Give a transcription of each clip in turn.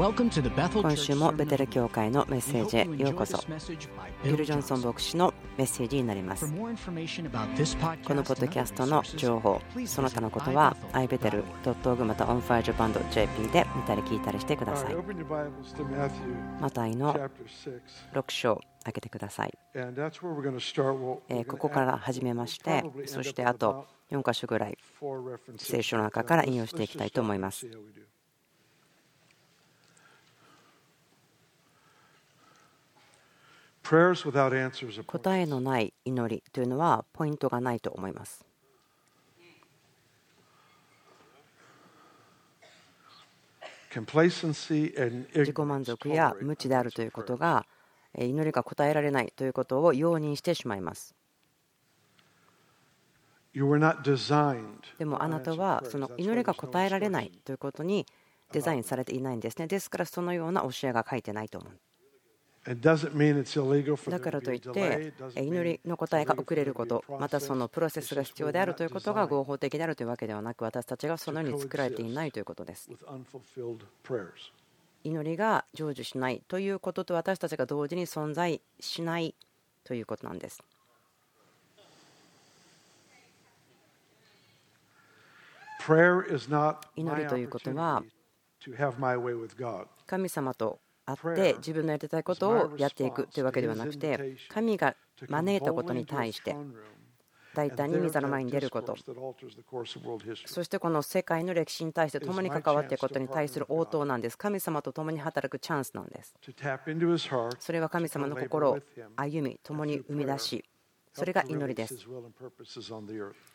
今週もベテル教会のメッセージへようこそ。ビル・ジョンソン牧師のメッセージになります。このポッドキャストの情報その他のことは ibetel.org また onfirejapan.jp で見たり聞いたりしてください。マタイの6章開けてください。ここから始めましてそしてあと4箇所ぐらい聖書の中から引用していきたいと思います答えのない祈りというのはポイントがないと思います。自己満足や無知であるということが祈りが答えられないということを容認してしまいます。でもあなたはその祈りが答えられないということにデザインされていないんですね。ですからそのような教えが書いてないと思う。だからといって祈りの答えが遅れることまたそのプロセスが必要であるということが合法的であるというわけではなく私たちがそのように作られていないということです。祈りが成就しないということと私たちが同時に存在しないということなんです。祈りということは神様とあって自分のやりたいことをやっていくというわけではなくて神が招いたことに対して大胆に御座の前に出ること。そしてこの世界の歴史に対して共に関わっていくことに対する応答なんです。神様と共に働くチャンスなんです。それは神様の心を歩み共に生み出しそれが祈りです。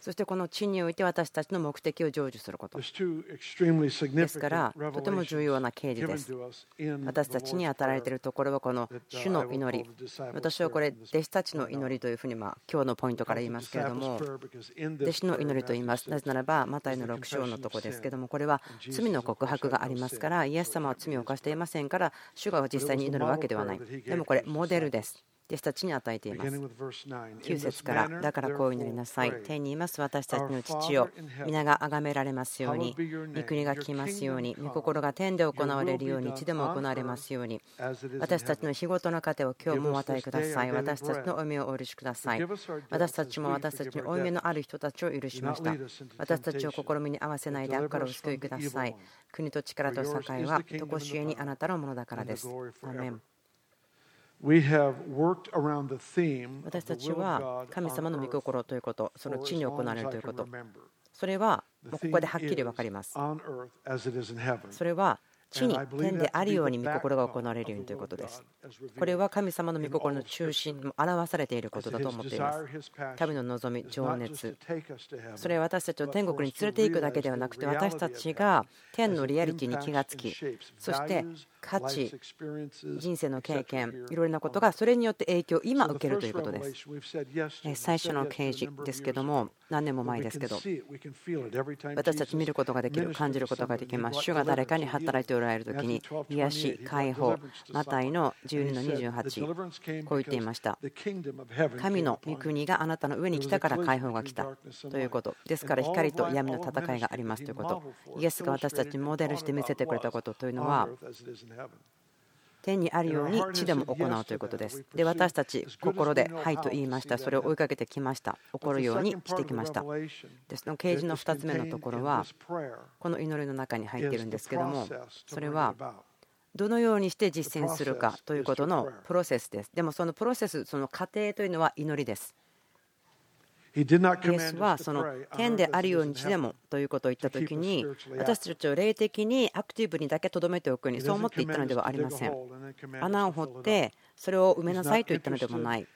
そしてこの地において私たちの目的を成就すること。ですから、とても重要な啓示です。私たちに与えられているところはこの主の祈り。私はこれ、弟子たちの祈りというふうにま今日のポイントから言いますけれども、弟子の祈りと言います。なぜならば、マタイの6章のとこですけども、これは罪の告白がありますから、イエス様は罪を犯していませんから、主が実際に祈るわけではない。でもこれ、モデルです。弟子たちに与えています。9節から、だからこう祈りなさい。天にいます私たちの父よ、皆が崇められますように、御国が来ますように、御心が天で行われるように、地でも行われますように、私たちの日ごとの糧を今日もお与えください。私たちの負いをお許しください。私たちも私たちに負い目のある人たちを許しました。私たちを試みに合わせないで悪からお救いください。国と力と栄は、とこしえにあなたのものだからです。アメン私たちは神様の御心ということ、その地に行われるということ、それはここではっきり分かります。それは地に天であるように御心が行われるようにということです。これは神様の御心の中心も表されていることだと思っています。神の望み、情熱、それは私たちを天国に連れていくだけではなくて、私たちが天のリアリティに気がつき、そして価値、人生の経験、いろいろなことがそれによって影響を今受けるということです。最初の啓示ですけども、何年も前ですけど、私たち見ることができる、感じることができます。主が誰かに働いておられるときに、癒し、解放、マタイの12の28、こう言っていました。神の御国があなたの上に来たから解放が来たということ。ですから光と闇の戦いがありますということ。イエスが私たちにモデルして見せてくれたことというのは、天にあるように地でも行うということです。で、私たち、心で、はいと言いました。それを追いかけてきました。起こるようにしてきました。で、その啓示の2つ目のところは、この祈りの中に入っているんですけども、それは、どのようにして実践するかということのプロセスです。でもそのプロセス、その過程というのは祈りです。イエスはその天であるように地でもということを言ったときに私たちを霊的にアクティブにだけとどめておくにそう思って言ったのではありません。穴を掘ってそれを埋めなさいと言ったのでもない。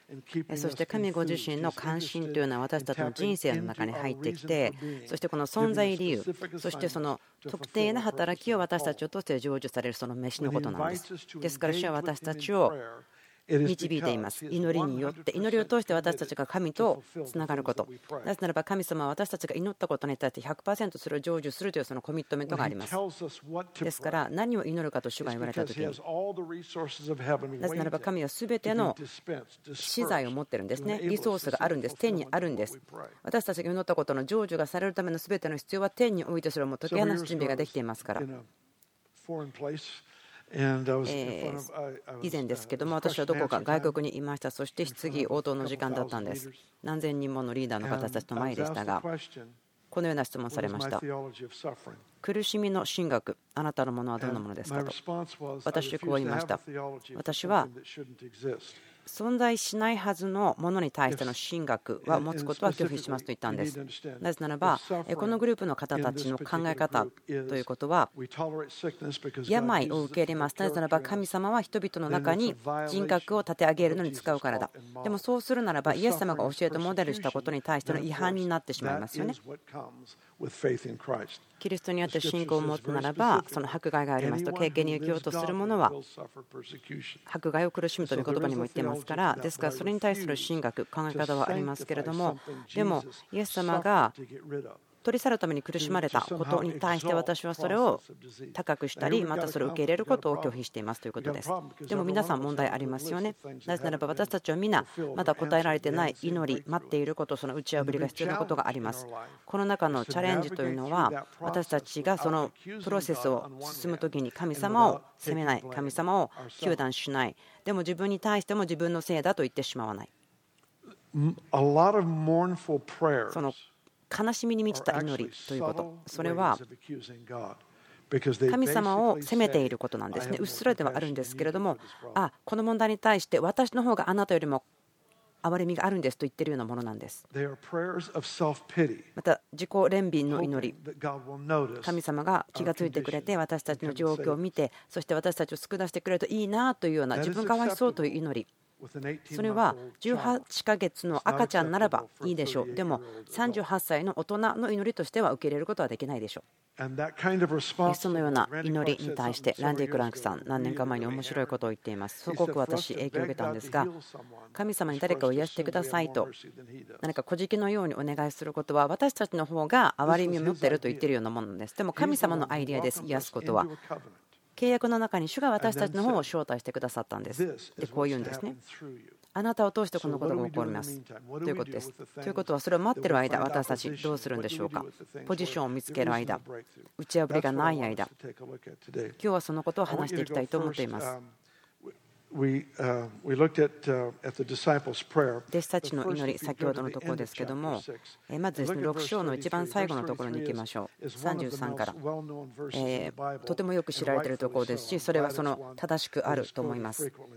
そして神ご自身の関心というのは私たちの人生の中に入ってきてそしてこの存在理由そしてその特定な働きを私たちを通して成就されるその飯のことなんです。ですから主は私たちを導いています。祈りによって、祈りを通して私たちが神とつながること。なぜならば神様は私たちが祈ったことに対して100%それを成就するというそのコミットメントがあります。ですから何を祈るかと主が言われたときに、なぜならば神は全ての資材を持ってるんですね。リソースがあるんです。天にあるんです。私たちが祈ったことの成就がされるための全ての必要は天においてそれをもう解き放す準備ができていますから。え以前ですけども私はどこか外国にいました。そして質疑応答の時間だったんです。何千人ものリーダーの方たちの前でした。がこのような質問されました。苦しみの神学あなたのものはどんなものですかと。私はこう言いました。私は存在しないはずのものに対しての神学は持つことは拒否しますと言ったんです。なぜならば、このグループの方たちの考え方ということは、病を受け入れます。なぜならば、神様は人々の中に人格を立て上げるのに使うからだ。でもそうするならば、イエス様が教えてモデルしたことに対しての違反になってしまいますよね。キリストによって信仰を持つならば、その迫害がありますと、経験に生きようとする者は、迫害を苦しむという言葉にも言ってますから、ですからそれに対する神学、考え方はありますけれども、でも、イエス様が取り去るために苦しまれたことに対して私はそれを高くしたりまたそれを受け入れることを拒否していますということです。でも皆さん問題ありますよね。なぜならば私たちは皆まだ答えられてない祈り待っていることその打ち破りが必要なことがあります。この中のチャレンジというのは私たちがそのプロセスを進む時に神様を責めない神様を糾弾しない。でも自分に対しても自分のせいだと言ってしまわない。その悲しみに満ちた祈りということ、それは神様を責めていることなんですね。うっすらではあるんですけれども、あこの問題に対して私の方があなたよりも憐れみがあるんですと言っているようなものなんです。また自己憐憫の祈り、神様が気が付いてくれて私たちの状況を見て、そして私たちを救い出してくれるといいなというような自分がかわいそうという祈り。それは18ヶ月の赤ちゃんならばいいでしょう。でも38歳の大人の祈りとしては受け入れることはできないでしょう。そのような祈りに対してランディ・クランクさん何年か前に面白いことを言っています。すごく私影響を受けたんですが神様に誰かを癒してくださいと何か小じのようにお願いすることは私たちの方が憐れみを持っていると言っているようなものです。でも神様のアイデアです。癒すことは。契約の中に主が私たちの方を招待してくださったんです。で、こう言うんですね。あなたを通してこのことが起こります。ということです。ということは、それを待ってる間、私たちどうするんでしょうか？ポジションを見つける間、打ち破りがない間、今日はそのことを話していきたいと思っています。弟子たちの祈り、先ほどのところですけども、まずですね6章の一番最後のところに行きましょう。33から、えー、とてもよく知られているところですし、それはその正しくあると思います。こ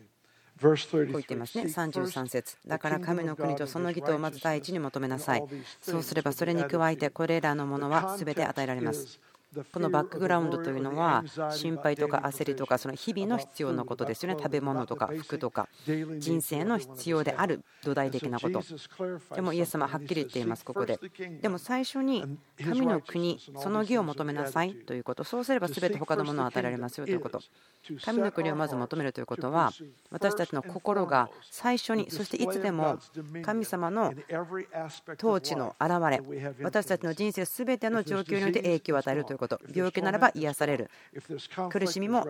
う言っていますね、33節だから神の国とその義とをまず第一に求めなさい。そうすればそれに加えてこれらのものは全て与えられます。このバックグラウンドというのは心配とか焦りとかその日々の必要なことですよね。食べ物とか服とか人生の必要である土台的なこと。でもイエス様はっきり言っていますここで。でも最初に神の国その義を求めなさいということ。そうすれば全て他のものを与えられますよということ。神の国をまず求めるということは私たちの心が最初にそしていつでも神様の統治の現れ私たちの人生全ての状況において影響を与えるということ。病気ならば癒される。苦しみも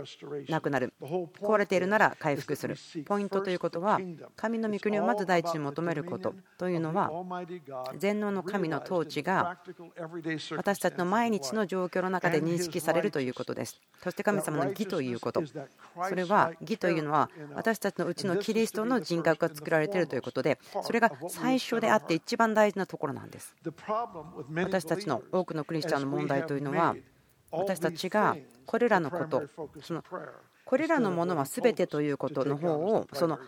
なくなる。壊れているなら回復する。ポイントということは神の御国をまず第一に求めることというのは全能の神の統治が私たちの毎日の状況の中で認識されるということです。そして神様の義ということ。それは義というのは私たちのうちのキリストの人格が作られているということでそれが最初であって一番大事なところなんです。私たちの多くのクリスチャンの問題というのは私たちがこれらのことそのこれらのものは全てということの方をその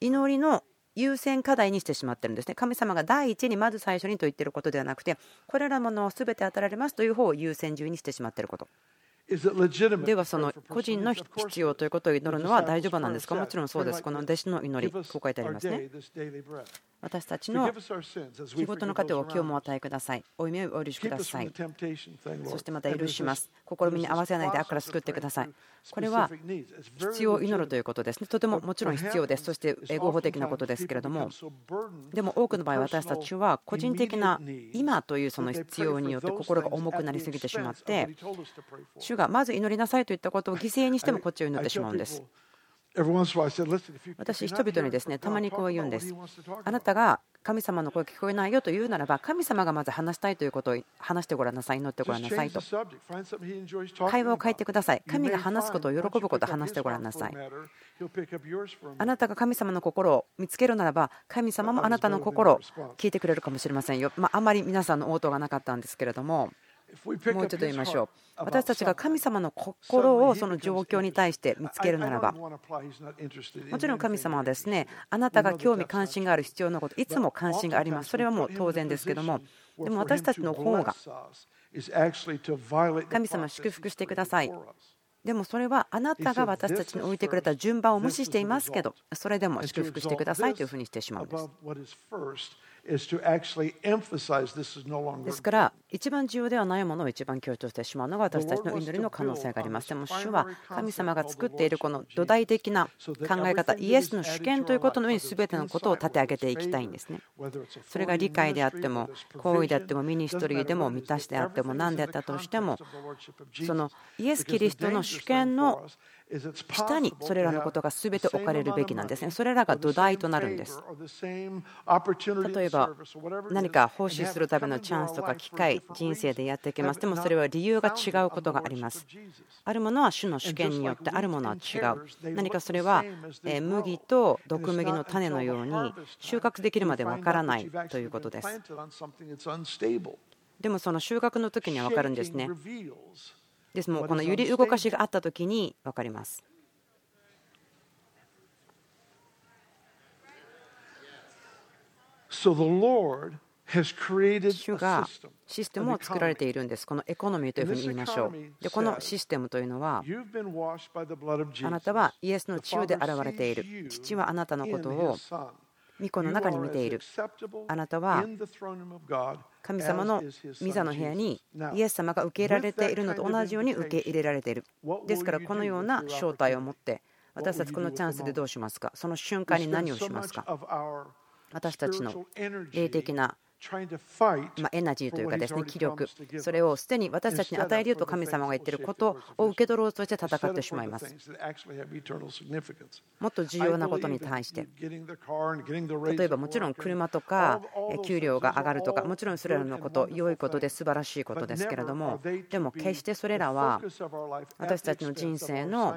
祈りの優先課題にしてしまってるんですね。神様が第一にまず最初にと言っていることではなくてこれらのものを全て与えられますという方を優先順位にしてしまっていること。ではその個人の必要ということを祈るのは大丈夫なんですか？もちろんそうです。この弟子の祈り、こう書いてありますね。私たちの日ごとの糧を今日もお与えください。お夢をお許しください。そしてまた許します。試みに合わせないで悪から救ってください。これは必要を祈るということですね。とてももちろん必要です。そして合法的なことですけれども、でも多くの場合私たちは個人的な今というその必要によって心が重くなりすぎてしまって、主がまず祈りなさいといったことを犠牲にしてもこっちを祈ってしまうんです。私、人々にですねたまにこう言うんです。あなたが神様の声聞こえないよと言うならば、神様がまず話したいということを話してごらんなさい、祈ってごらんなさいと。会話を変えてください。神が話すことを喜ぶことを話してごらんなさい。あなたが神様の心を見つけるならば、神様もあなたの心を聞いてくれるかもしれませんよ。まあ、あまり皆さんの応答がなかったんですけれども。もう一度言いましょう。私たちが神様の心をその状況に対して見つけるならば、もちろん神様はですね、あなたが興味関心がある必要なこと、いつも関心があります。それはもう当然ですけども、でも私たちの方が、神様祝福してください。でもそれはあなたが私たちに置いてくれた順番を無視していますけど、それでも祝福してくださいというふうにしてしまうんです。ですから、一番重要ではないものを一番強調してしまうのが私たちの祈りの可能性があります。でも、主は神様が作っているこの土台的な考え方、イエスの主権ということの上に全てのことを立て上げていきたいんですね。それが理解であっても、行為であっても、ミニストリーでも、満たしであっても、何であったとしても、そのイエス・キリストの主権の下にそれらのことが全て置かれるべきなんですね。それらが土台となるんです。例えば何か奉仕するためのチャンスとか機会、人生でやっていきます。でもそれは理由が違うことがあります。あるものは主の主権によって、あるものは違う。何かそれは麦と毒麦の種のように収穫できるまでわからないということです。でもその収穫の時には分かるんですね。ですもうこの揺り動かしがあった時に分かります。主がシステムを作られているんです。このエコノミーというふうに言いましょう。で、このシステムというのは、あなたはイエスの血で現れている。父はあなたのことを御子の中に見ている。あなたは神様の御座の部屋にイエス様が受け入れられているのと同じように受け入れられている。ですからこのような正体を持って私たちこのチャンスでどうしますか？その瞬間に何をしますか？私たちの霊的なまエナジーというかですね気力。それをすでに私たちに与えるよと神様が言っていることを受け取ろうとして戦ってしまいます。もっと重要なことに対して。例えばもちろん車とか給料が上がるとかもちろんそれらのこと良いことで素晴らしいことですけれども。でも決してそれらは私たちの人生の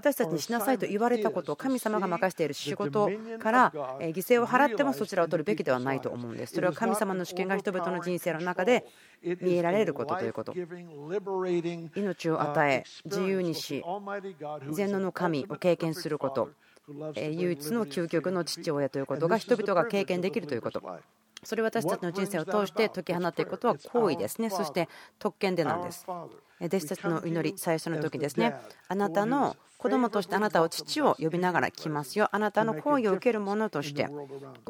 私たちにしなさいと言われたことを神様が任せている仕事から犠牲を払ってもそちらを取るべきではないと思うんです。それは神様の主権が人々の人生の中で見えられることということ。命を与え、自由にし、全能の神を経験すること、唯一の究極の父親ということが人々が経験できるということ。それを私たちの人生を通して解き放っていくことは行為ですね。そして特権でなんです。弟子たちの祈り、最初の時ですね。あなたの子供としてあなたを父を呼びながら来ますよ。あなたの行為を受ける者として、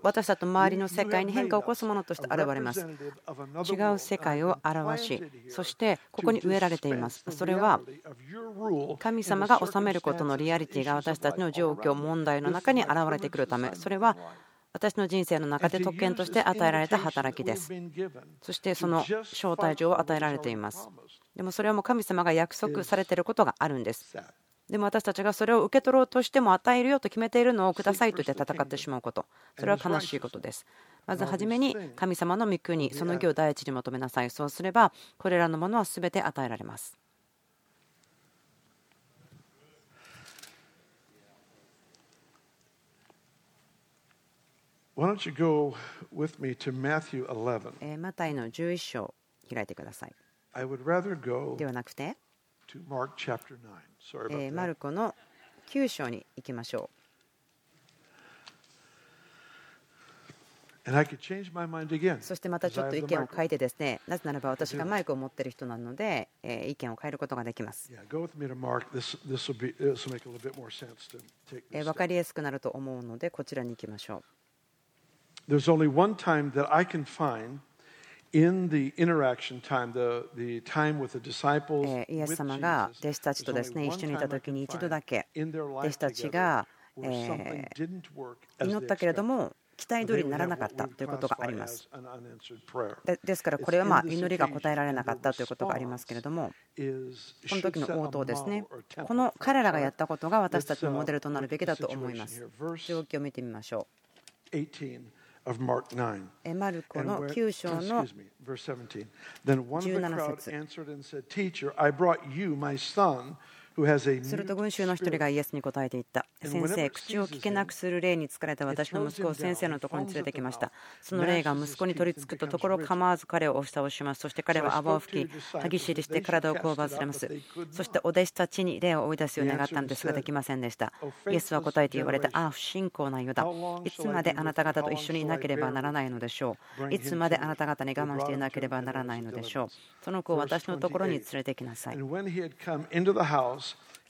私たちの周りの世界に変化を起こす者として現れます。違う世界を表し、そしてここに植えられています。それは神様が治めることのリアリティが私たちの状況、問題の中に現れてくるため、それは私の人生の中で特権として与えられた働きです。そしてその招待状を与えられています。でもそれはもう神様が約束されていることがあるんです。でも私たちがそれを受け取ろうとしても与えるよと決めているのをくださいと言って戦ってしまうこと、それは悲しいことです。まず初めに神様の御国、その義を第一に求めなさい。そうすれば、これらのものは全て与えられます。マタイの11章開いてください。ではなくて、マルコの9章に行きましょう。そしてまたちょっと意見を変えてですね、なぜならば私がマイクを持っている人なので、意見を変えることができます。分かりやすくなると思うので、こちらに行きましょう。Time イエス様が弟子たちとですね一緒にいた時に一度だけ弟子たちが祈ったけれども期待通りにならなかったということがあります。ですからこれはま祈りが答えられなかったということがありますけれども、この時の応答ですね、この彼らがやったことが私たちのモデルとなるべきだと思います。状況を見てみましょう。マルコの9章の17節 すると群衆の一人がイエスに答えていった。先生、口を聞けなくする霊に疲れた私の息子を先生のところに連れてきました。その霊が息子に取り付くとところ構わず彼を押し倒します。そして彼は泡を吹き、歯ぎしりして体をこうばずれます。そしてお弟子たちに霊を追い出すよう願ったのですができませんでした。イエスは答えて言われた。ああ、不信仰なようだ。いつまであなた方と一緒にいなければならないのでしょう。いつまであなた方に我慢していなければならないのでしょう。その子を私のところに連れてきなさい。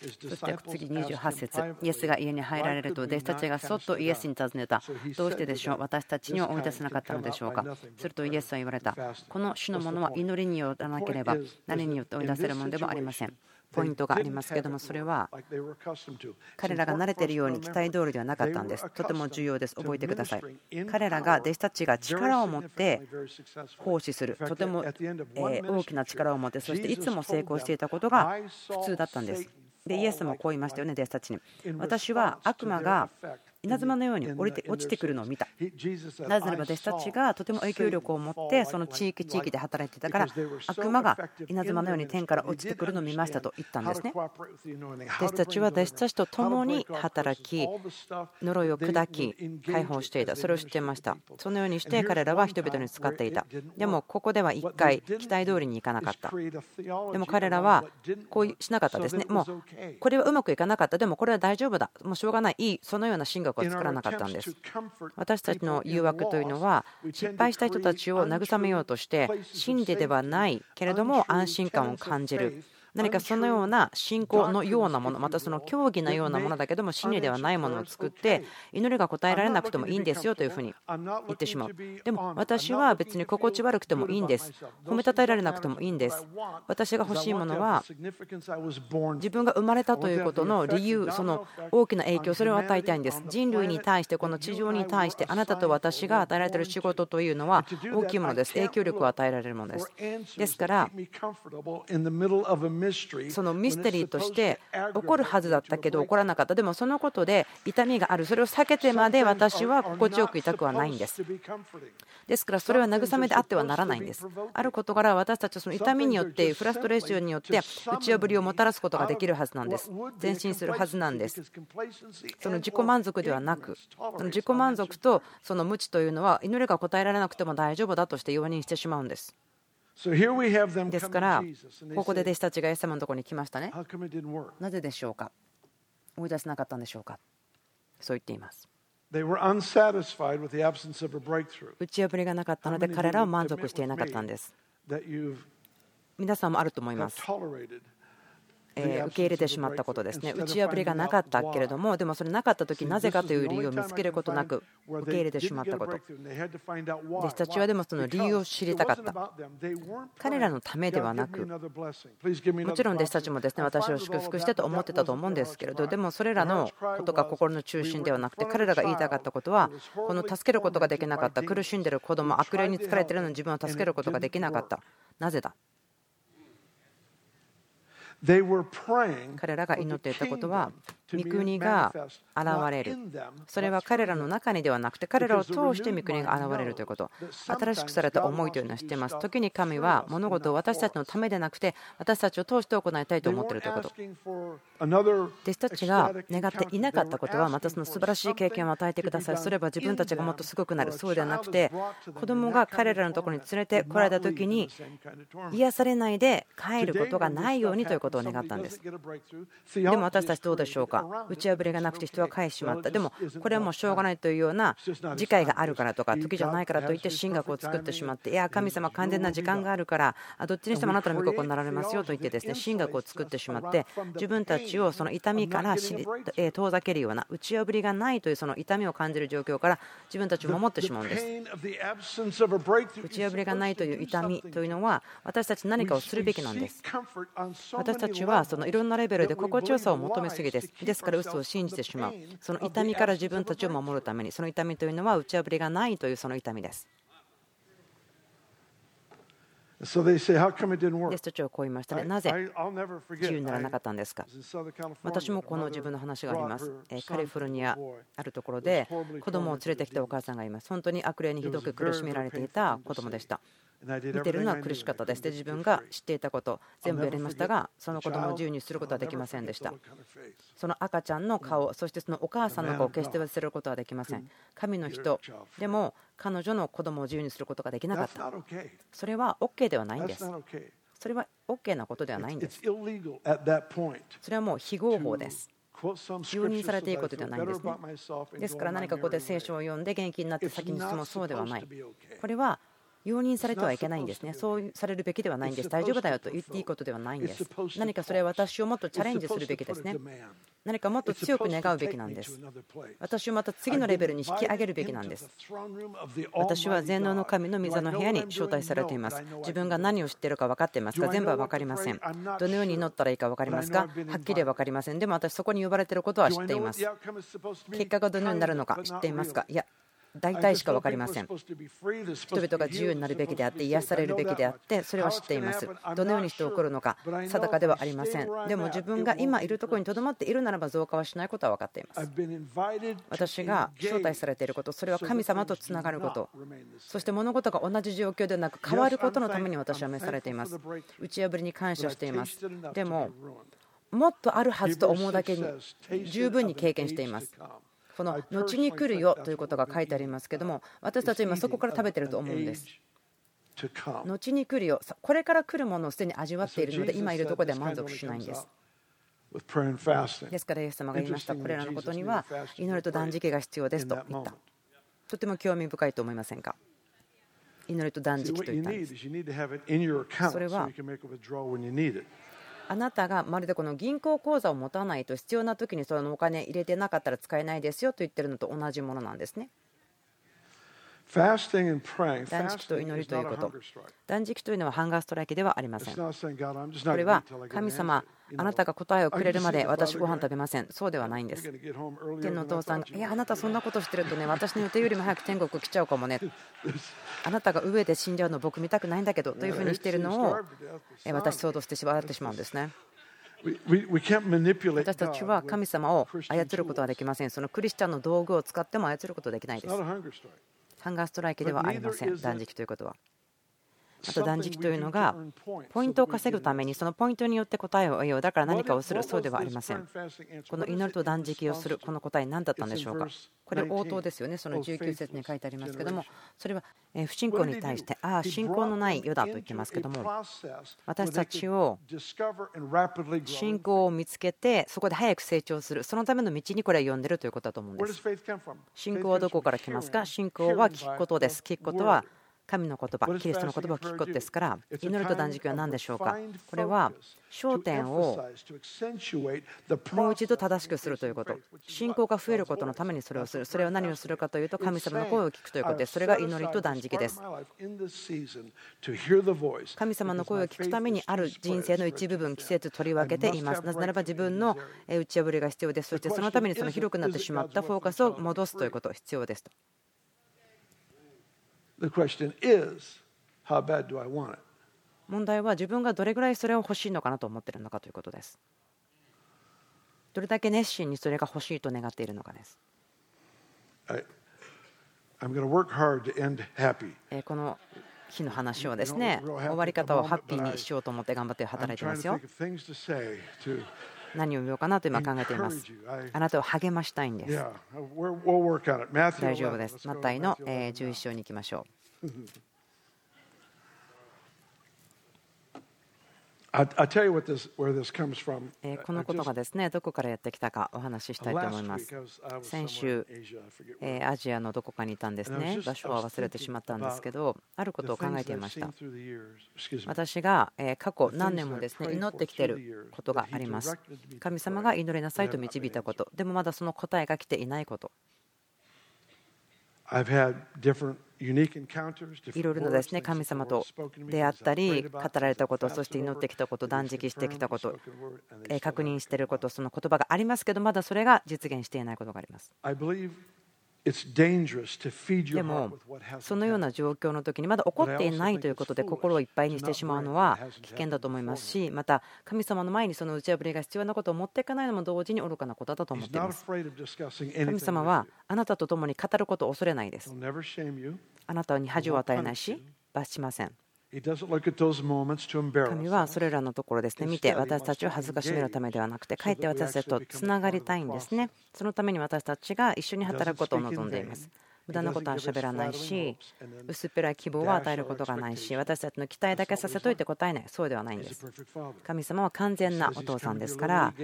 そして次28節イエスが家に入られると弟子たちがそっとイエスに尋ねた。どうしてでしょう？私たちには追い出せなかったのでしょうか？するとイエスは言われた。この主のものは祈りによらなければ何によって追い出せるものでもありません。ポイントがありますけどもそれは彼らが慣れているように期待通りではなかったんです。とても重要です。覚えてください。彼らが弟子たちが力を持って奉仕する。とても大きな力を持ってそしていつも成功していたことが普通だったんですでイエス様もこう言いましたよね弟子たちに。私は悪魔が稲妻のように降りて落ちてくるのを見た。なぜならば弟子たちがとても影響力を持ってその地域地域で働いていたから悪魔が稲妻のように天から落ちてくるのを見ましたと言ったんですね。弟子たちは弟子たちと共に働き呪いを砕き解放していた。それを知っていました。そのようにして彼らは人々に使っていた。でもここでは1回期待通りにいかなかった。でも彼らはこうしなかったですね。もうこれはうまくいかなかった。でもこれは大丈夫だ。もうしょうがない。いい。そのような進学を作らなかったんです。私たちの誘惑というのは失敗した人たちを慰めようとして真理ではないけれども安心感を感じる何かそのような信仰のようなものまたその教義のようなものだけども真理ではないものを作って祈りが答えられなくてもいいんですよというふうに言ってしまうでも私は別に心地悪くてもいいんです褒めたたえられなくてもいいんです私が欲しいものは自分が生まれたということの理由その大きな影響それを与えたいんです人類に対してこの地上に対してあなたと私が与えられている仕事というのは大きいものです影響力を与えられるものですですからそのミステリーとして起こるはずだったけど起こらなかった。でもそのことで痛みがある。それを避けてまで私は心地よく痛くはないんです。ですからそれは慰めであってはならないんです。あることから私たちはその痛みによってフラストレーションによって打ち破りをもたらすことができるはずなんです。前進するはずなんです。その自己満足ではなくその自己満足とその無知というのは祈りが答えられなくても大丈夫だとして容認してしまうんですですから、ここで弟子たちがイエス様のところに来ましたね。なぜでしょうか？追い出せなかったんでしょうか？そう言っています。打ち破りがなかったので彼らは満足していなかったんです。皆さんもあると思います。受け入れてしまったことですね。打ち破りがなかったけれどもでもそれなかった時なぜかという理由を見つけることなく受け入れてしまったこと。弟子たちはでもその理由を知りたかった。彼らのためではなく。もちろん弟子たちもですね私を祝福してと思ってたと思うんですけれどでもそれらのことが心の中心ではなくて彼らが言いたかったことはこの助けることができなかった。苦しんでる子供悪霊に疲れているのに自分を助けることができなかった。なぜだ？彼らが祈っていたことは御国が現れる。それは彼らの中にではなくて彼らを通して御国が現れるということ。新しくされた思いというのは知っています。時に神は物事を私たちのためでなくて私たちを通して行いたいと思っているということ。弟子たちが願っていなかったことはまたその素晴らしい経験を与えてください。それは自分たちがもっとすごくなる。そうではなくて子供が彼らのところに連れてこられた時に癒されないで帰ることがないようにということを願ったんです。でも私たちどうでしょうか？打ち破りがなくて人は返ししまった。でもこれはもうしょうがないというような次回があるからとか時じゃないからといって神学を作ってしまっていや神様完全な時間があるからどっちにしてもあなたの御心になられますよと言ってですね神学を作ってしまって自分たちをその痛みから遠ざけるような打ち破りがないというその痛みを感じる状況から自分たちを守ってしまうんです。打ち破りがないという痛みというのは私たち何かをするべきなんです。私たちはそのいろんなレベルで心地よさを求めすぎです。でですから嘘を信じてしまうその痛みから自分たちを守るためにその痛みというのは打ち破りがないというその痛みです弟子たちはこう言いましたね。なぜ自由にならなかったんですか？私もこの自分の話があります。カリフォルニアあるところで子供を連れてきたお母さんがいます。本当に悪霊にひどく苦しめられていた子供でした。見てるのは苦しかったです。で、自分が知っていたこと、全部やりましたが、その子供を自由にすることはできませんでした。その赤ちゃんの顔、そしてそのお母さんの顔を決して忘れることはできません。神の人、でも彼女の子供を自由にすることができなかった。それは OK ではないんです。それは OK なことではないんです。それはもう非合法です。容認されていいことではないんですね。ですから何かここで聖書を読んで元気になって先に進もうそうではない。これは容認されてはいけないんですね。そうされるべきではないんです。大丈夫だよと言っていいことではないんです。何かそれは私をもっとチャレンジするべきですね。何かもっと強く願うべきなんです。私をまた次のレベルに引き上げるべきなんです。私は全能の神の御座の部屋に招待されています。自分が何を知っているか分かっていますか？全部は分かりません。どのように祈ったらいいか分かりますか？はっきりは分かりません。でも私そこに呼ばれていることは知っています。結果がどのようになるのか知っていますか？いや、大体しか分かりません。人々が自由になるべきであって、癒されるべきであって、それは知っています。どのようにして起こるのか、定かではありません。でも自分が今いるところにとどまっているならば増加はしないことは分かっています。私が招待されていること、それは神様とつながること、そして物事が同じ状況ではなく変わることのために私は召されています。打ち破りに感謝しています。でも、もっとあるはずと思うだけに十分に経験しています。この後に来るよということが書いてありますけども私たちは今そこから食べてると思うんです。後に来るよ。これから来るものをすでに味わっているので今いるところでは満足しないんです。ですからイエス様が言いました。これらのことには祈りと断食が必要ですと言った。とても興味深いと思いませんか？祈りと断食と言ったんです。それはあなたがまるでこの銀行口座を持たないと必要な時にそのお金入れてなかったら使えないですよと言ってるのと同じものなんですね。断食と祈りということ。断食というのはハンガーストライキではありません。これは神様、あなたが答えをくれるまで私ご飯食べません。そうではないんです。天のお父さんが、いや、あなたそんなことしてるとね、私の予定よりも早く天国来ちゃうかもね。あなたが上で死んじゃうの僕見たくないんだけどというふうにしているのを私想像してしまってしまうんですね。私たちは神様を操ることはできません。そのクリスチャンの道具を使っても操ることはできないです。ハンガーストライキではありません、断食ということは。あと断食というのがポイントを稼ぐためにそのポイントによって答えを得よう。だから何かをするそうではありません。この祈りと断食をするこの答え何だったんでしょうか。これ応答ですよね。その19節に書いてありますけどもそれは不信仰に対してああ信仰のない世だと言ってますけども私たちを信仰を見つけてそこで早く成長する。そのための道にこれは呼んでるということだと思うんです。信仰はどこから来ますか？信仰は聞くことです。聞くことは神の言葉、キリストの言葉を聞くことですから、祈ると断食は何でしょうか？これは焦点をもう一度正しくするということ、信仰が増えることのためにそれをする、それは何をするかというと、神様の声を聞くということです、それが祈りと断食です。神様の声を聞くために、ある人生の一部分、季節取り分けています。なぜならば自分の打ち破りが必要です。そしてそのためにその広くなってしまったフォーカスを戻すということ、必要ですと。問題は自分がどれぐらいそれを欲しいのかなと思っているのかということです。どれだけ熱心にそれが欲しいと願っているのかです。この日の話をですね、終わり方をハッピーにしようと思って頑張って働いてますよ。何を言おうかなと今考えています。あなたを励ましたいんです。大丈夫です。マッタイの11章に行きましょう。このことがですねどこからやってきたかお話ししたいと思います。先週、アジアのどこかにいたんですね。場所は忘れてしまったんですけど、あることを考えていました。私が過去何年もですね祈ってきていることがあります。神様が祈りなさいと導いたこと、でもまだその答えが来ていないこと。いろいろなですね神様と出会ったり語られたことそして祈ってきたこと断食してきたこと確認していることその言葉がありますけどまだそれが実現していないことがあります。でもそのような状況の時にまだ起こっていないということで心をいっぱいにしてしまうのは危険だと思いますしまた神様の前にその打ち破りが必要なことを持っていかないのも同時に愚かなことだと思っています。神様はあなたと共に語ることを恐れないです。あなたに恥を与えないし罰しません神はそれらのところですね。見て私たちを恥ずかしめるためではなくてかえって私たちとつながりたいんですね。そのために私たちが一緒に働くことを望んでいます無駄なことは喋らないし薄っぺらい希望は与えることがないし私たちの期待だけさせといて答えない。そうではないんです。神様は完全なお父さんですから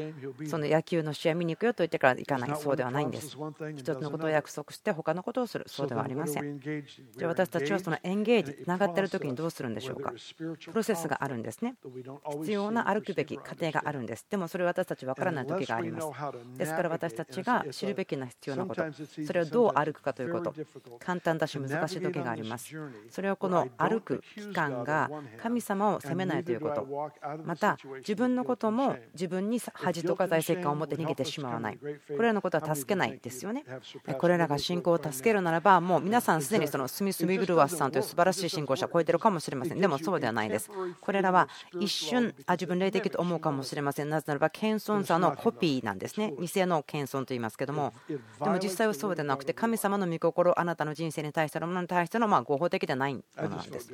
その野球の試合見に行くよと言ってから行かない。そうではないんです。一つのことを約束して他のことをする。そうではありません。じゃあ私たちはそのエンゲージつながっている時にどうするんでしょうか。プロセスがあるんですね。必要な歩くべき過程があるんです。でもそれを私たち分からない時があります。ですから私たちが知るべきな必要なことそれをどう歩くかということ簡単だし難しい時があります。それはこの歩く期間が神様を責めないということ。また自分のことも自分に恥とか財政感を持って逃げてしまわない。これらのことは助けないですよね。これらが信仰を助けるならばもう皆さんすでにそのスミス・ウィグルワスさんという素晴らしい信仰者を超えてるかもしれません。でもそうではないです。これらは一瞬あ自分霊的と思うかもしれません。なぜならば謙遜さのコピーなんですね。偽の謙遜と言いますけども。でも実際はそうでなくて神様の御心あなたの人生に対してのものに対してのま合法的ではないものなんです。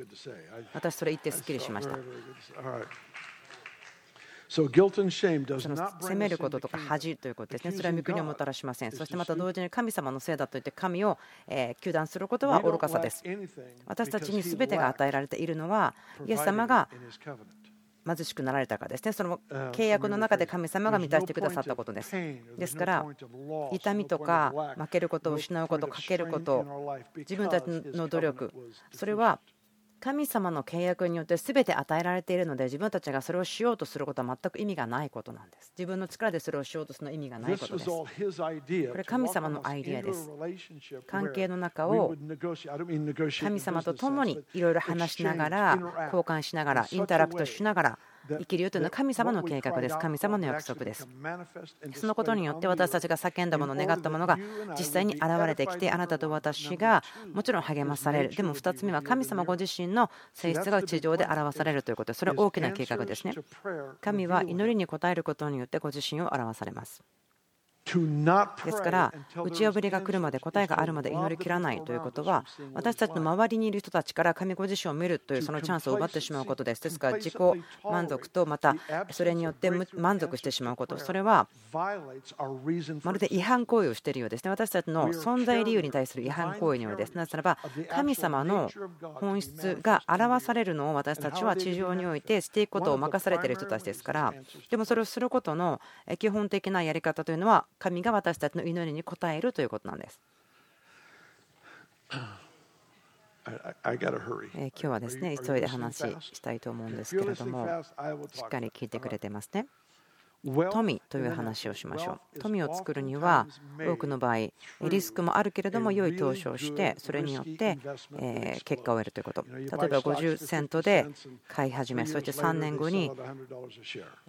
私、それ言ってすっきりしました。その責めることとか恥ということですね、それは御国をもたらしません。そしてまた同時に神様のせいだと言って神を糾弾することは愚かさです。私たちに全てが与えられているのは、イエス様が貧しくなられたかですね、その契約の中で神様が満たしてくださったことです。ですから、痛みとか負けること、失うこと、かけること、自分たちの努力、それは神様の契約によって全て与えられているので自分たちがそれをしようとすることは全く意味がないことなんです。自分の力でそれをしようとするのは意味がないことです。これ神様のアイディアです。関係の中を神様と共にいろいろ話しながら交換しながらインタラクトしながら生きるよというのは神様の計画です。神様の約束です。そのことによって私たちが叫んだもの、願ったものが実際に現れてきて、あなたと私がもちろん励まされる。でも2つ目は神様ご自身の性質が地上で表されるということ。それは大きな計画ですね。神は祈りに応えることによってご自身を表されます。ですから打ち破りが来るまで答えがあるまで祈りきらないということは私たちの周りにいる人たちから神ご自身を見るというそのチャンスを奪ってしまうことです。ですから自己満足とまたそれによって満足してしまうこと。それはまるで違反行為をしているようですね。私たちの存在理由に対する違反行為のようです。なぜならば神様の本質が表されるのを私たちは地上においてしていくことを任されている人たちですから。でもそれをすることの基本的なやり方というのは神が私たちの祈りに応えるということなんです。今日はですね急いで話したいと思うんですけれどもしっかり聞いてくれてますね。富という話をしましょう。富を作るには多くの場合リスクもあるけれども良い投資をしてそれによって結果を得るということ。例えば50セントで買い始めそして3年後に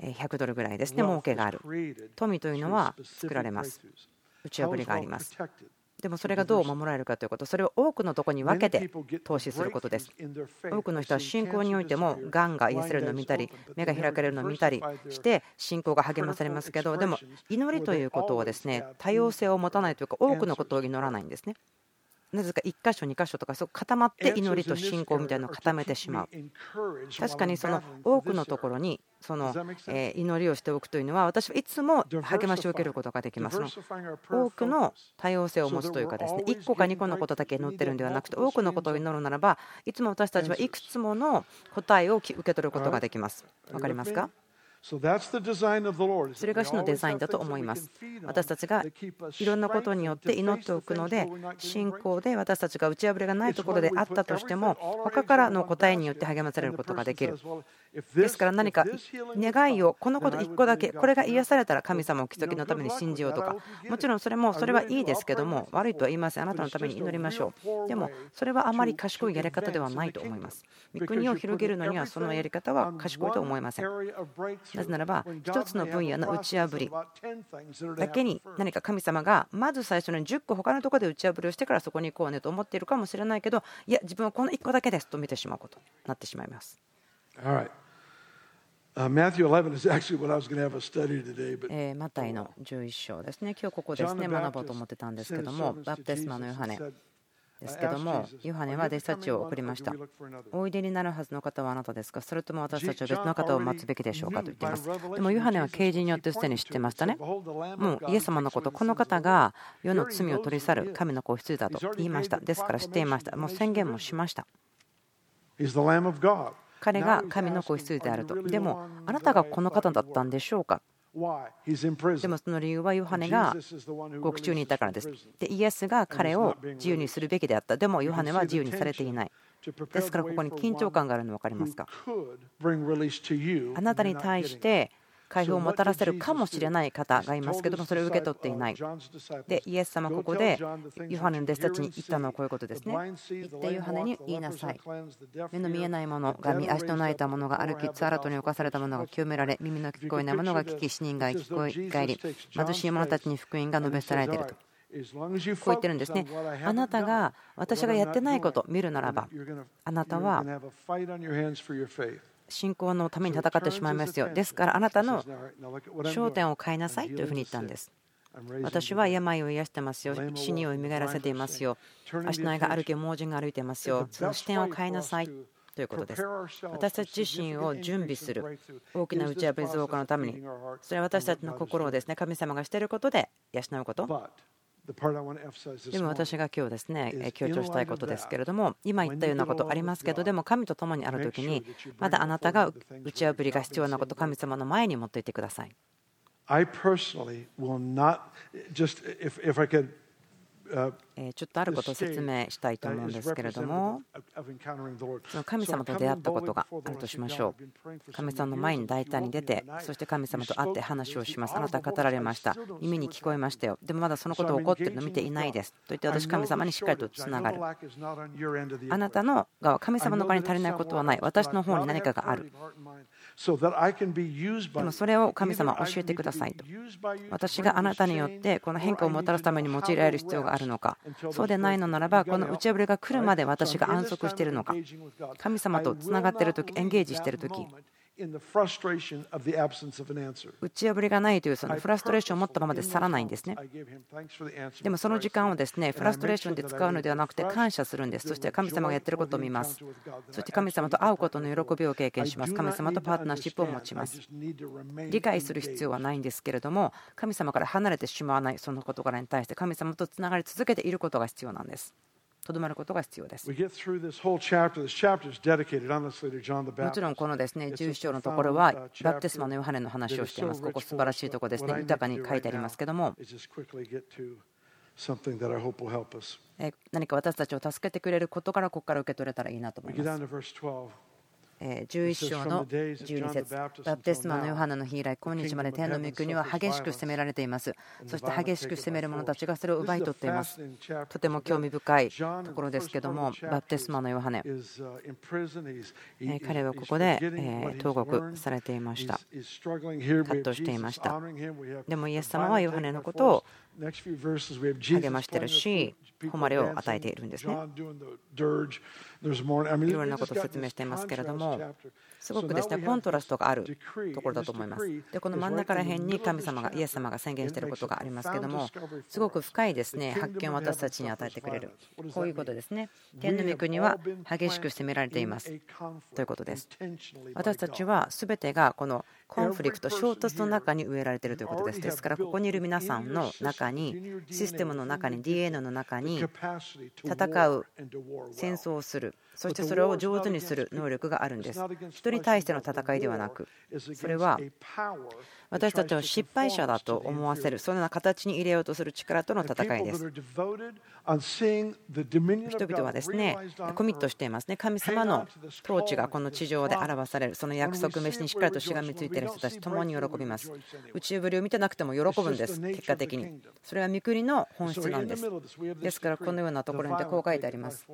100ドルぐらいですね儲けがある。富というのは作られます。打ち破りがあります。でもそれがどう守られるかということ、それを多くのところに分けて投資することです。多くの人は信仰においても、がんが癒されるのを見たり、目が開かれるのを見たりして、信仰が励まされますけど、でも祈りということはですね、多様性を持たないというか、多くのことを祈らないんですね。なぜか1箇所2箇所とかそう固まって祈りと信仰みたいなのを固めてしまう。確かにその多くのところにその祈りをしておくというのは私はいつも励ましを受けることができます多くの多様性を持つというかですね1個か2個のことだけ祈ってるんではなくて多くのことを祈るならばいつも私たちはいくつもの答えを受け取ることができます。分かりますか？それが主のデザインだと思います。私たちがいろんなことによって祈っておくので、信仰で私たちが打ち破りがないところであったとしても、他からの答えによって励まされることができる。ですから何か願いをこのこと1個だけこれが癒されたら神様を奇跡のために信じようとか。もちろんそれもそれはいいですけども悪いとは言いません。あなたのために祈りましょう。でもそれはあまり賢いやり方ではないと思います。御国を広げるのにはそのやり方は賢いと思いません。なぜならば1つの分野の打ち破りだけに何か神様がまず最初に10個他のところで打ち破りをしてからそこに行こうねと思っているかもしれないけどいや自分はこの1個だけですと見てしまうこと。になってしまいます。マタイの11章ですね、今日ここですね、学ぼうと思ってたんですけども、バプテスマのヨハネですけども、ヨハネは弟子たちを送りました。おいでになるはずの方はあなたですか、それとも私たちは別の方を待つべきでしょうかと言っています。でもヨハネは啓示によってすでに知ってましたね。もうイエス様のこと、この方が世の罪を取り去る神の子羊だと言いました。ですから知っていました。もう宣言もしました。彼が神の子羊であると。でも、あなたがこの方だったんでしょうか？でもその理由はヨハネが獄中にいたからです。で、イエスが彼を自由にするべきであった。でもヨハネは自由にされていない。ですからここに緊張感があるの分かりますか？あなたに対して解放をもたらせるかもしれない方がいますけどもそれを受け取っていない。でイエス様ここでヨハネの弟子たちに言ったのはこういうことですね。言ってヨハネに言いなさい。目の見えないものが見足の泣いたものが歩きツアラトに侵されたものが清められ耳の聞こえないものが聞き死人が聞こえ返り貧しい者たちに福音が述べ伝えられていると。こう言ってるんですね。あなたが私がやってないことを見るならば、あなたは信仰のために戦ってしまいますよ。ですからあなたの焦点を変えなさいというふうに言ったんです。私は病を癒してますよ。死にを蘇らせていますよ。足のが歩き、盲人が歩いていますよ。その視点を変えなさいということです。私たち自身を準備する大きな打ち破り増加のために、それは私たちの心をですね神様がしていることで養うこと。でも私が今日ですね強調したいことですけれども今言ったようなことありますけどでも神と共にある時にまだあなたが打ち破りが必要なこと神様の前に持っていってください。ちょっとあることを説明したいと思うんですけれども、神様と出会ったことがあるとしましょう。神様の前に大胆に出て、そして神様と会って話をします。あなた語られました。耳に聞こえましたよ。でもまだそのこと起こっているのを見ていないです。と言って私、神様にしっかりとつながる。あなたの側、神様の側に足りないことはない。私の方に何かがある。でもそれを神様教えてくださいと。私があなたによってこの変化をもたらすために用いられる必要があるのか。そうでないのならば、この打ち破りが来るまで私が安息しているのか。神様とつながっているとき、エンゲージしているとき。打ち破りがないというそのフラストレーションを持ったままで去らないんですね。でもその時間をですねフラストレーションで使うのではなくて感謝するんです。そして神様がやってることを見ます。そして神様と会うことの喜びを経験します。神様とパートナーシップを持ちます。理解する必要はないんですけれども、神様から離れてしまわないその事柄に対して神様とつながり続けていることが必要なんです。とどまることが必要です。もちろんこのですね11章のところはバプテスマのヨハネの話をしています。ここ素晴らしいところですね。豊かに書いてありますけども。何か私たちを助けてくれることからここから受け取れたらいいなと思います。11章の12節バプテスマのヨハネの日以来今日まで天の御国は激しく責められています。そして激しく責める者たちがそれを奪い取っています。とても興味深いところですけどもバプテスマのヨハネ。彼はここで投獄されていました。葛藤していました。でもイエス様はヨハネのことを励ましているし誉れを与えているんですね。いろんなことを説明していますけれども、すごくですねコントラストがあるところだと思います。で、この真ん中ら辺に神様が、イエス様が宣言していることがありますけども、すごく深いですね発見を私たちに与えてくれる、こういうことですね。天の御国は激しく責められていますということです。私たちは全てがこのコンフリクト、衝突の中に植えられているということです。ですから、ここにいる皆さんの中に、システムの中に、DNA の中に、戦う、戦争をする、そしてそれを上手にする能力があるんです。一人に対しての戦いではなくそれは私たちを失敗者だと思わせるそのような形に入れようとする力との戦いです。人々はですねコミットしていますね。神様の統治がこの地上で表される。その約束飯にしっかりとしがみついている人たち共に喜びます。宇宙ぶりを見てなくても喜ぶんです結果的に。それは御国の本質なんです。ですからこのようなところにてこう書いてあります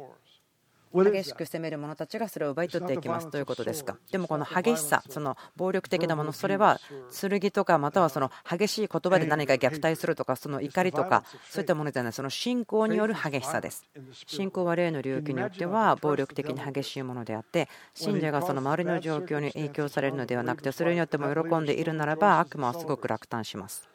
激しく攻める者たちがそれを奪い取っていきますということですか。でもこの激しさその暴力的なものそれは剣とかまたはその激しい言葉で何か虐待するとかその怒りとかそういったものじゃない。その信仰による激しさです。信仰は霊の領域によっては暴力的に激しいものであって信者がその周りの状況に影響されるのではなくてそれによっても喜んでいるならば悪魔はすごく落胆します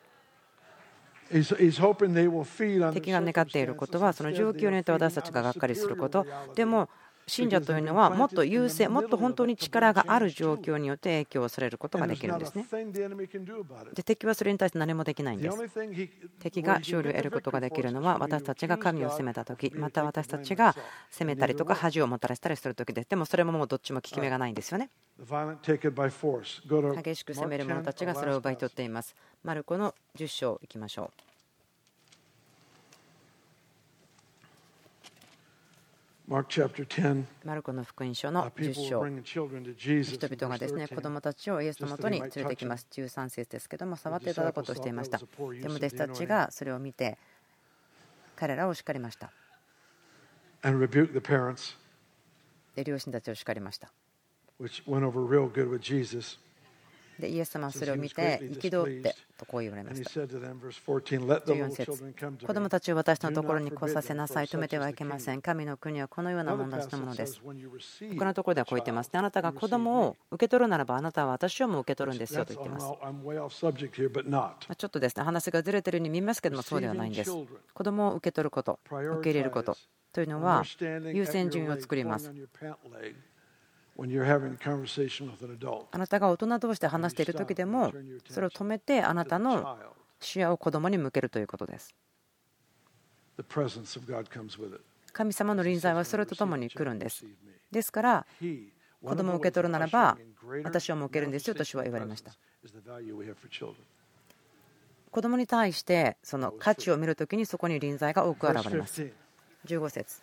敵が願っていることはその状況によって私たちががっかりすること。でも信者というのはもっと優勢もっと本当に力がある状況によって影響されることができるんですね。で敵はそれに対して何もできないんです。敵が勝利を得ることができるのは私たちが神を責めた時また私たちが責めたりとか恥をもたらしたりする時ですでもそれももうどっちも効き目がないんですよね。激しく責める者たちがそれを奪い取っています。マルコの10章いきましょう。マルコの福音書の10章。人々がですね子供たちをイエスのもとに連れてきます。13節ですけども触っていただこうとしていました。でも弟子たちがそれを見て彼らを叱りました。で両親たちを叱りましたでイエス様はそれを見て憤ってとこう言われました。14節子供たちを私のところに来させなさい、止めてはいけません。神の国はこのようなものしたものです。他のところではこう言ってます、ね。あなたが子供を受け取るならば、あなたは私をも受け取るんですよと言ってます。ちょっとですね、話がずれてるように見えますけども、そうではないんです。子供を受け取ること、受け入れることというのは優先順位を作ります。あなたが大人同士で話している時でもそれを止めてあなたの視野を子供に向けるということです。神様の臨在はそれとともに来るんです。ですから子供を受け取るならば私はもう受けるんですよと私は言われました。子供に対してその価値を見るときにそこに臨在が多く現れます。15節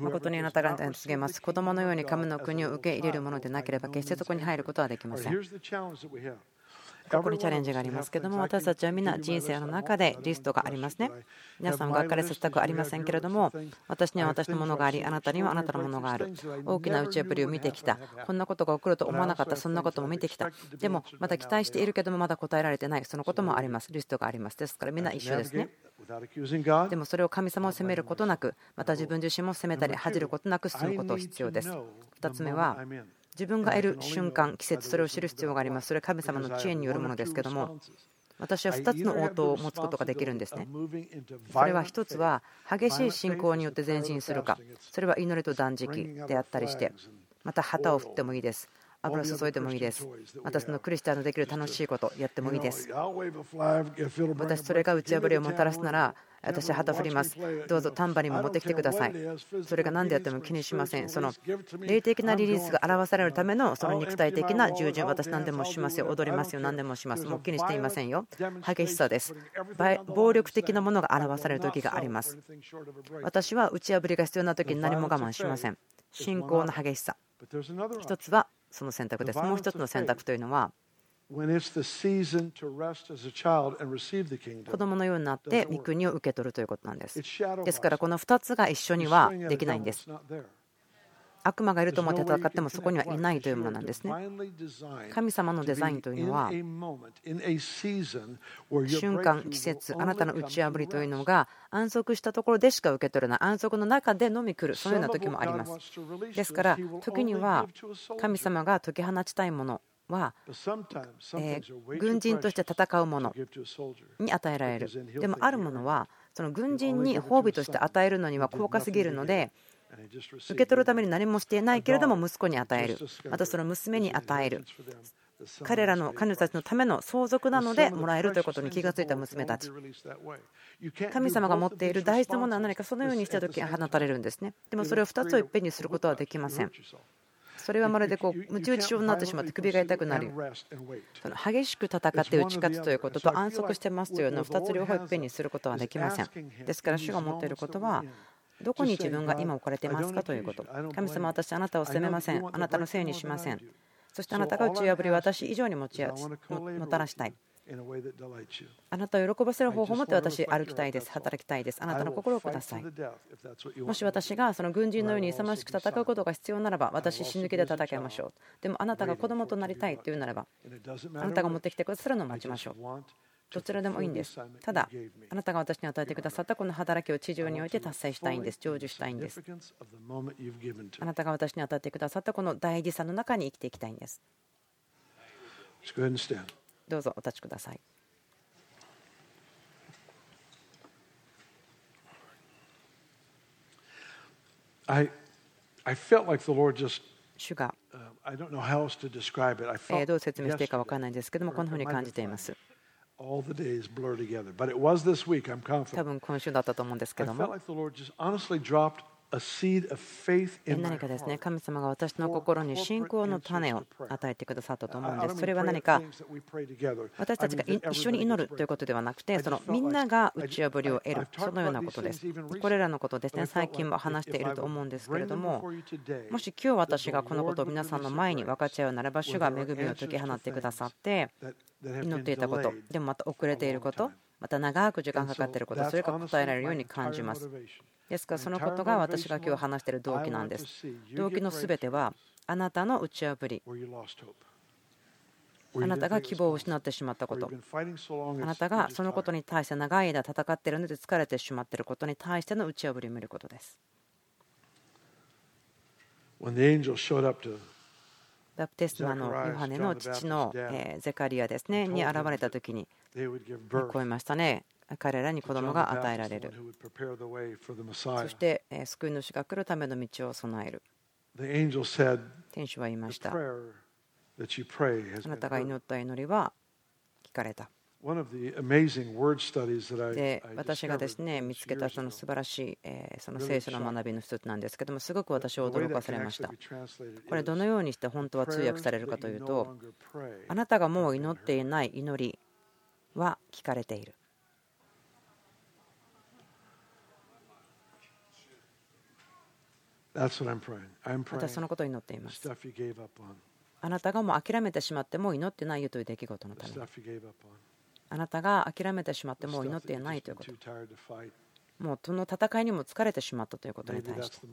誠にあなたが告げます。子供のように神の国を受け入れるものでなければ決してそこに入ることはできません。ここにチャレンジがありますけども私たちは皆人生の中でリストがありますね。皆さんがっかりさせたくありませんけれども私には私のものがありあなたにはあなたのものがある大きな打ち破りを見てきた。こんなことが起こると思わなかった。そんなことも見てきた。でもまだ期待しているけどもまだ答えられてない。そのこともあります。リストがあります。ですからみんな一緒ですね。でもそれを神様を責めることなくまた自分自身も責めたり恥じることなく進むこと必要です。2つ目は自分が得る瞬間季節それを知る必要がありますそれは神様の知恵によるものですけども私は2つの応答を持つことができるんですねそれは1つは激しい信仰によって前進するかそれは祈りと断食であったりしてまた旗を振ってもいいです油を注いでもいいです。またそのクリスチャンのできる楽しいことやってもいいです。私それが打ち破りをもたらすなら私は旗振ります。どうぞタンバリンも持ってきてください。それが何であっても気にしません。その霊的なリリースが表されるためのその肉体的な従順、私何でもしますよ。踊りますよ。何でもします。もう気にしていませんよ。激しさです。暴力的なものが表される時があります。私は打ち破りが必要な時に何も我慢しません。信仰の激しさ。一つはその選択です。もう一つの選択というのは、子供のようになって御国を受け取るということなんです。ですから、この2つが一緒にはできないんです。悪魔がいると思って戦ってもそこにはいないというものなんですね。神様のデザインというのは瞬間、季節、あなたの打ち破りというのが安息したところでしか受け取れない安息の中でのみ来るそのような時もあります。ですから時には神様が解き放ちたいものは、え軍人として戦うものに与えられる。でもあるものはその軍人に褒美として与えるのには高価すぎるので受け取るために何もしていないけれども息子に与える。またその娘に与える。彼らの彼女たちのための相続なのでもらえるということに気がついた娘たち。神様が持っている大事なものは何かそのようにした時に放たれるんですね。でもそれを2つをいっぺんにすることはできませんそれはまるでこうムチ打ち症になってしまって首が痛くなる。その激しく戦って打ち勝つということと安息してますというのを2つ両方いっぺんにすることはできません。ですから主が持っていることはどこに自分が今置かれていますかということ。神様私あなたを責めません。あなたのせいにしません。そしてあなたが打ち破り私以上に持ちもたらしたいあなたを喜ばせる方法を持って私歩きたいです働きたいですあなたの心をくださいもし私がその軍人のように勇ましく戦うことが必要ならば私死ぬ気で戦いましょうでもあなたが子供となりたいというならばあなたが持ってきてくださるのを待ちましょうどちらでもいいんです。ただ、あなたが私に与えてくださったこの働きを地上において達成したいんです。成就したいんです。あなたが私に与えてくださったこの大事さの中に生きていきたいんです。どうぞお立ちください。主がどう説明していいか分からないんですけども、こんなふうに感じています。多分今週だったと思うんですけども。何かですね、神様が私の心に信仰の種を与えてくださったと思うんです。それは何か私たちが一緒に祈るということではなくて、そのみんなが打ち破りを得る、そのようなことです。これらのことですね、最近も話していると思うんですけれども、もし今日私がこのことを皆さんの前に分かち合うならば、主が恵みを解き放ってくださって、祈っていたこと、でもまた遅れていること、また長く時間かかっていること、それが答えられるように感じます。ですからそのことが私が今日話している動機なんです。動機のすべてはあなたの打ち破り。あなたが希望を失ってしまったこと。あなたがそのことに対して長い間戦っているので疲れてしまっていることに対しての打ち破りを見ることです。バプテスマのヨハネの父のゼカリアですねに現れた時にこう言いましたね彼らに子供が与えられる。そして、救い主が来るための道を備える。天使は言いました。あなたが祈った祈りは聞かれた。で私がですね見つけたその素晴らしいその聖書の学びの一つなんですけどもすごく私を驚かされました。これどのようにして本当は通訳されるかというとあなたがもう祈っていない祈りは聞かれている。私はそのことを祈っています。あなたがもう諦めてしまってもう祈ってないよという出来事のために。あなたが諦めてしまってもう祈っていないということ。もうその戦いにも疲れてしまったということに対して。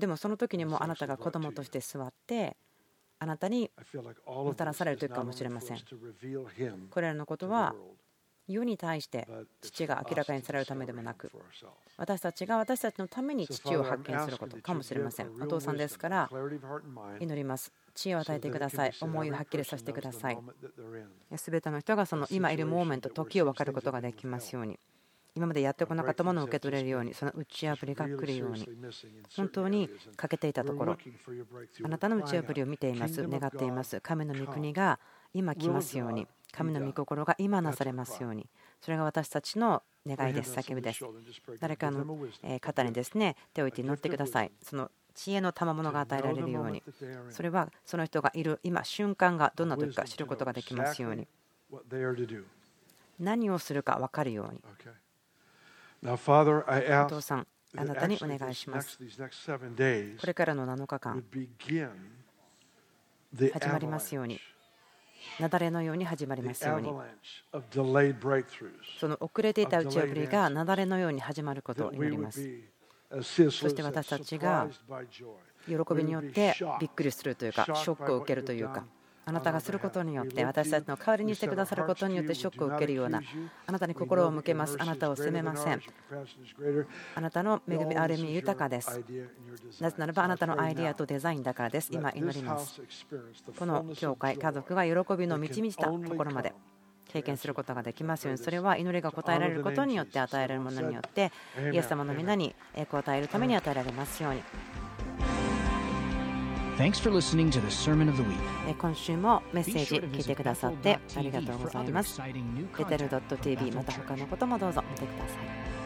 でもその時にもあなたが子供として座ってあなたにもたらされる時かもしれません。これらのことは世に対して父が明らかにされるためでもなく私たちが私たちのために父を発見することかもしれません。お父さんですから祈ります。知恵を与えてください。思いをはっきりさせてください。全ての人がその今いるモーメント時を分かることができますように。今までやってこなかったものを受け取れるようにその打ち破りが来るように本当に欠けていたところ。あなたの打ち破りを見ています。願っています。神の御国が今来ますように神の御心が今なされますように。それが私たちの願いです叫びです。誰かの方にですね手を置いて祈ってください。その知恵の賜物が与えられるように。それはその人がいる今瞬間がどんな時か知ることができますように。何をするか分かるように。お父さんあなたにお願いします。これからの7日間。始まりますように雪崩のように始まりますように。その遅れていた打ち破りが雪崩のように始まることを祈ります。そして私たちが喜びによってびっくりするというかショックを受けるというかあなたがすることによって私たちの代わりにしてくださることによってショックを受けるようなあなたに心を向けます。あなたを責めません。あなたの恵みある意味豊かです。なぜならばあなたのアイデアとデザインだからです。今祈ります。この教会家族が喜びの満ち満ちたところまで経験することができますようにそれは祈りが答えられることによって与えられるものによってイエス様の皆に栄光を与えるために与えられますように。Thanks for listening to the Sermon of the Week. 今週もメッセージ聞いてくださってありがとうございます。ベテル .tv また他のこともどうぞ見てください。